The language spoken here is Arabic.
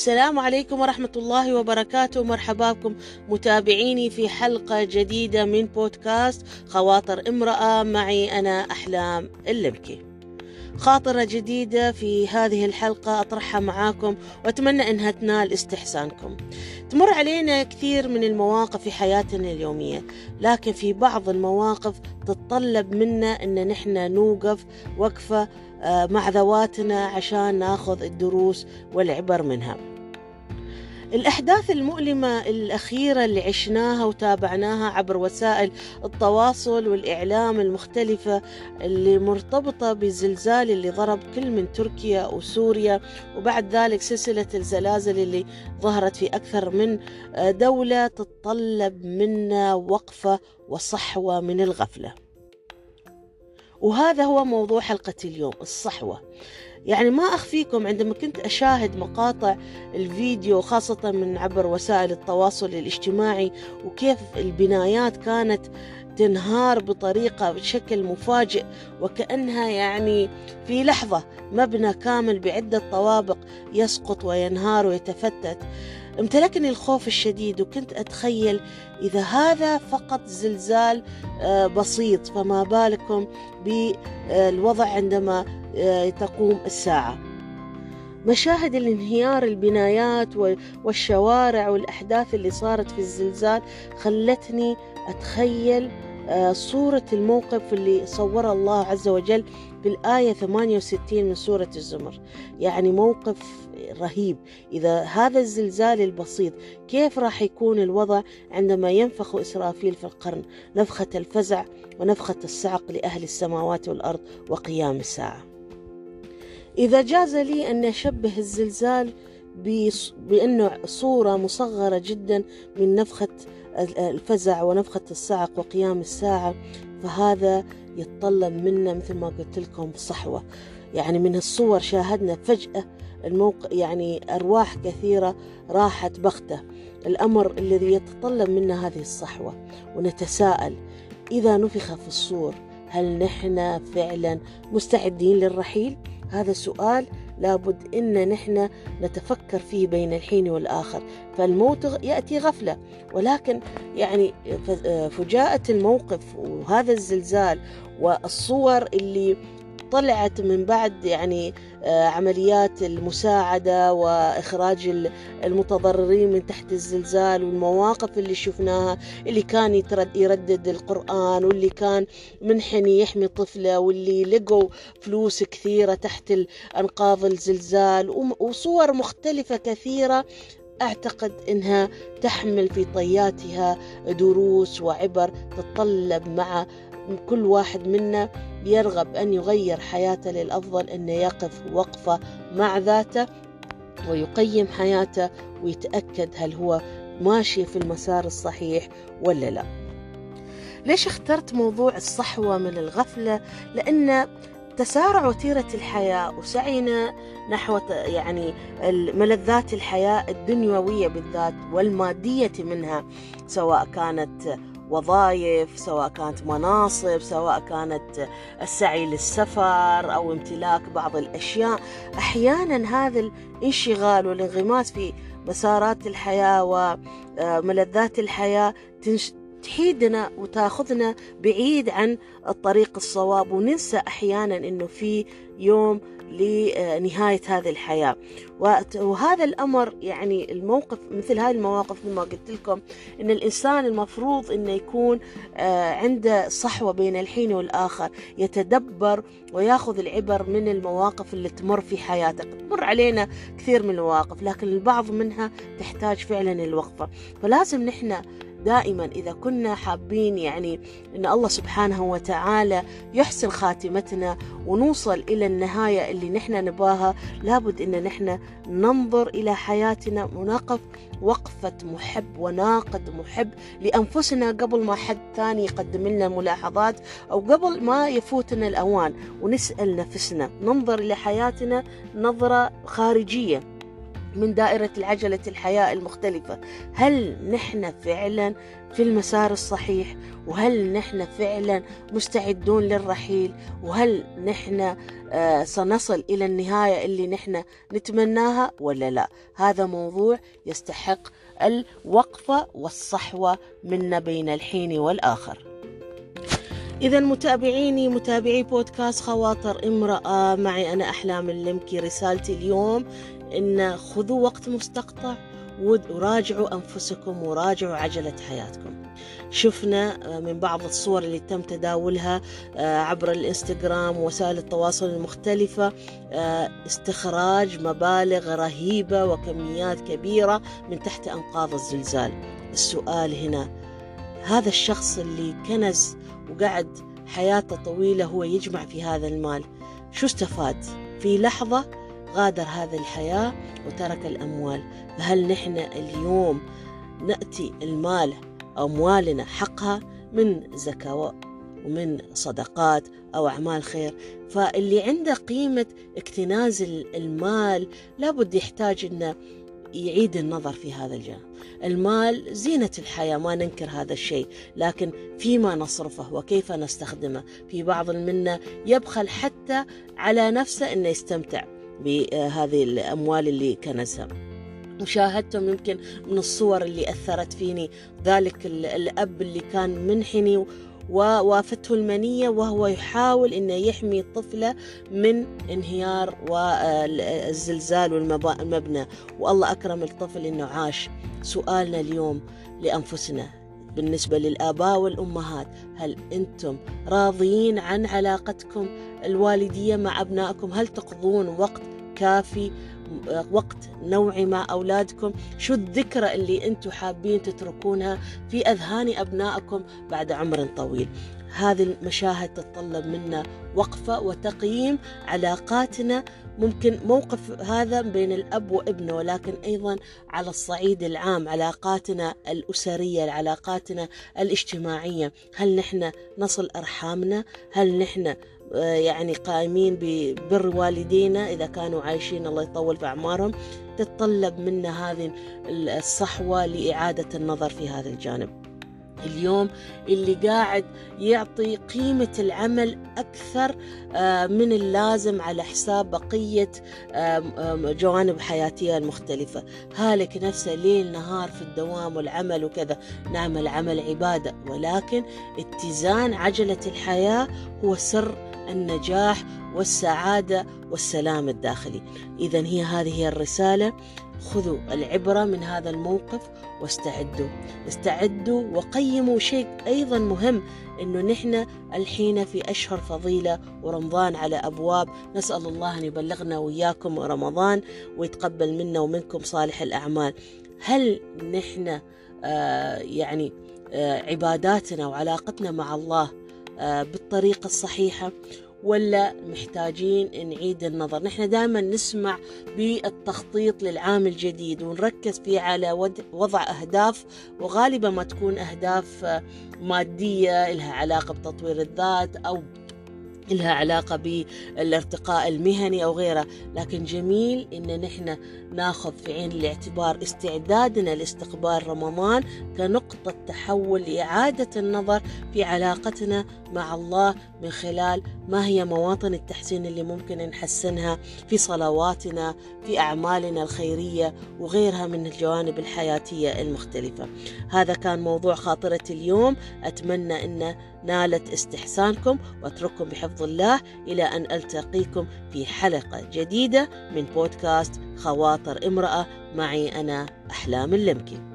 السلام عليكم ورحمة الله وبركاته. مرحبا بكم متابعيني في حلقة جديدة من بودكاست خواطر امرأة. معي أنا أحلام اللبكي. خاطرة جديدة في هذه الحلقة أطرحها معاكم وأتمنى أنها تنال استحسانكم. تمر علينا كثير من المواقف في حياتنا اليومية لكن في بعض المواقف تتطلب منا أن نحن نوقف وقفة آه، مع ذواتنا عشان ناخذ الدروس والعبر منها. الأحداث المؤلمة الأخيرة اللي عشناها وتابعناها عبر وسائل التواصل والإعلام المختلفة اللي مرتبطة بالزلزال اللي ضرب كل من تركيا وسوريا وبعد ذلك سلسلة الزلازل اللي ظهرت في أكثر من دولة تتطلب منا وقفة وصحوة من الغفلة. وهذا هو موضوع حلقة اليوم الصحوة. يعني ما أخفيكم عندما كنت أشاهد مقاطع الفيديو خاصة من عبر وسائل التواصل الاجتماعي وكيف البنايات كانت تنهار بطريقة بشكل مفاجئ وكأنها يعني في لحظة مبنى كامل بعدة طوابق يسقط وينهار ويتفتت. امتلكني الخوف الشديد وكنت أتخيل إذا هذا فقط زلزال آه، بسيط فما بالكم بالوضع عندما آه، تقوم الساعة. مشاهد الانهيار البنايات والشوارع والأحداث اللي صارت في الزلزال خلتني أتخيل صورة الموقف اللي صورها الله عز وجل في الآية 68 من سورة الزمر. يعني موقف رهيب. إذا هذا الزلزال البسيط كيف راح يكون الوضع عندما ينفخ إسرافيل في القرن؟ نفخة الفزع ونفخة الصعق لأهل السماوات والأرض وقيام الساعة. إذا جاز لي أن أشبه الزلزال بأنه صورة مصغرة جدا من نفخة الفزع ونفخة الصعق وقيام الساعة فهذا يتطلب منا مثل ما قلت لكم صحوة يعني من الصور شاهدنا فجأة الموقع يعني أرواح كثيرة راحت بغتة الأمر الذي يتطلب منا هذه الصحوة ونتساءل إذا نفخ في الصور هل نحن فعلا مستعدين للرحيل؟ هذا سؤال لابد إن نحن نتفكر فيه بين الحين والآخر. فالموت يأتي غفلة. ولكن يعني فجاءه الموقف وهذا الزلزال والصور اللي طلعت من بعد يعني آه، عمليات المساعدة وإخراج المتضررين من تحت الزلزال والمواقف اللي شفناها اللي كان يردد القرآن واللي كان منحني يحمي طفلة واللي لقوا فلوس كثيرة تحت أنقاض الزلزال وصور مختلفة كثيرة أعتقد أنها تحمل في طياتها دروس وعبر تتطلب مع كل واحد منا يرغب أن يغير حياته للأفضل أنه يقف وقفة مع ذاته ويقيم حياته ويتأكد هل هو ماشي في المسار الصحيح ولا لا. ليش اخترت موضوع الصحوة من الغفلة؟ لأن تسارع وتيرة الحياة وسعينا نحو يعني ملذات الحياة الدنيوية بالذات والمادية منها سواء كانت وظائف سواء كانت مناصب سواء كانت السعي للسفر أو امتلاك بعض الأشياء. أحيانا هذا الانشغال والانغماس في مسارات الحياة وملذات الحياة تحيدنا وتاخذنا بعيد عن الطريق الصواب وننسى أحيانا إنه في يوم لنهاية هذه الحياة. وهذا الأمر يعني الموقف مثل هذه المواقف مثل ما قلت لكم أن الإنسان المفروض أنه يكون آه، عنده صحوة بين الحين والآخر يتدبر وياخذ العبر من المواقف اللي تمر في حياته تمر علينا كثير من المواقف لكن البعض منها تحتاج فعلا الوقفة فلازم نحن دائما إذا كنا حابين يعني أن الله سبحانه وتعالى يحسن خاتمتنا ونوصل إلى النهاية اللي نحن نباها لابد أن نحن ننظر إلى حياتنا ونقف وقفة محب وناقد محب لأنفسنا قبل ما حد ثاني يقدم لنا ملاحظات أو قبل ما يفوتنا الأوان ونسأل نفسنا ننظر إلى حياتنا نظرة خارجية. من دائرة العجلة الحياة المختلفة. هل نحن فعلا في المسار الصحيح؟ وهل نحن فعلا مستعدون للرحيل؟ وهل نحن آه سنصل إلى النهاية اللي نحن نتمناها ولا لا؟ هذا موضوع يستحق الوقفة والصحوة منا بين الحين والآخر. إذا متابعيني متابعي بودكاست خواطر امرأة معي أنا أحلام اللمكي رسالتي اليوم إن خذوا وقت مستقطع وراجعوا أنفسكم وراجعوا عجلة حياتكم. شفنا من بعض الصور اللي تم تداولها عبر الإنستغرام ووسائل التواصل المختلفة استخراج مبالغ رهيبة وكميات كبيرة من تحت أنقاض الزلزال. السؤال هنا هذا الشخص اللي كنز وقعد حياته طويلة هو يجمع في هذا المال شو استفاد؟ في لحظة غادر هذه الحياة وترك الأموال. فهل نحن اليوم نأتي المال أموالنا حقها من زكاة ومن صدقات أو أعمال خير؟ فاللي عنده قيمة اكتناز المال لابد يحتاج أنه يعيد النظر في هذا الجانب. المال زينة الحياة ما ننكر هذا الشيء لكن فيما نصرفه وكيف نستخدمه. في بعض منا يبخل حتى على نفسه أنه يستمتع. بهذه الأموال اللي كنزها مشاهدتم يمكن من الصور اللي أثرت فيني. ذلك الأب اللي كان منحني ووافته المنية وهو يحاول أنه يحمي طفله من انهيار والزلزال والمبنى والله أكرم الطفل أنه عاش. سؤالنا اليوم لأنفسنا بالنسبة للآباء والأمهات. هل أنتم راضيين عن علاقتكم الوالدية مع أبنائكم؟ هل تقضون وقت كافي وقت نوعي مع أولادكم. شو الذكرى اللي أنتم حابين تتركونها في أذهان أبنائكم بعد عمر طويل؟ هذه المشاهد تتطلب منا وقفة وتقييم علاقاتنا. ممكن موقف هذا بين الأب وابنه ولكن أيضا على الصعيد العام علاقاتنا الأسرية علاقاتنا الاجتماعية. هل نحن نصل أرحامنا؟ هل نحن يعني قائمين ببر والدينا إذا كانوا عايشين؟ الله يطول في أعمارهم. تتطلب منا هذه الصحوة لإعادة النظر في هذا الجانب. اليوم اللي قاعد يعطي قيمة العمل أكثر من اللازم على حساب بقية جوانب حياتية المختلفة. هالك نفسه ليل نهار في الدوام والعمل وكذا. نعمل عمل عبادة ولكن اتزان عجلة الحياة هو سر النجاح والسعادة والسلام الداخلي. إذا هي هذه هي الرسالة. خذوا العبرة من هذا الموقف واستعدوا. استعدوا وقيموا شيء أيضا مهم أنه نحن الحين في أشهر فضيلة ورمضان على أبواب. نسأل الله أن يبلغنا وإياكم رمضان ويتقبل منا ومنكم صالح الأعمال. هل نحن آه يعني آه عباداتنا وعلاقتنا مع الله آه بالطريقة الصحيحة؟ ولا محتاجين نعيد النظر. نحن دائما نسمع بالتخطيط للعام الجديد ونركز فيه على وضع أهداف وغالبا ما تكون أهداف مادية لها علاقة بتطوير الذات أو لها علاقة بالارتقاء المهني أو غيره. لكن جميل إن نحن ناخذ في عين الاعتبار استعدادنا لاستقبال رمضان كنقطة تحول لإعادة النظر في علاقتنا مع الله من خلال ما هي مواطن التحسين اللي ممكن نحسنها في صلواتنا في أعمالنا الخيرية وغيرها من الجوانب الحياتية المختلفة. هذا كان موضوع خاطرة اليوم. أتمنى أن نالت استحسانكم وأترككم بحفظ الله إلى أن ألتقيكم في حلقة جديدة من بودكاست خواطر امرأة. معي أنا أحلام اللمكي.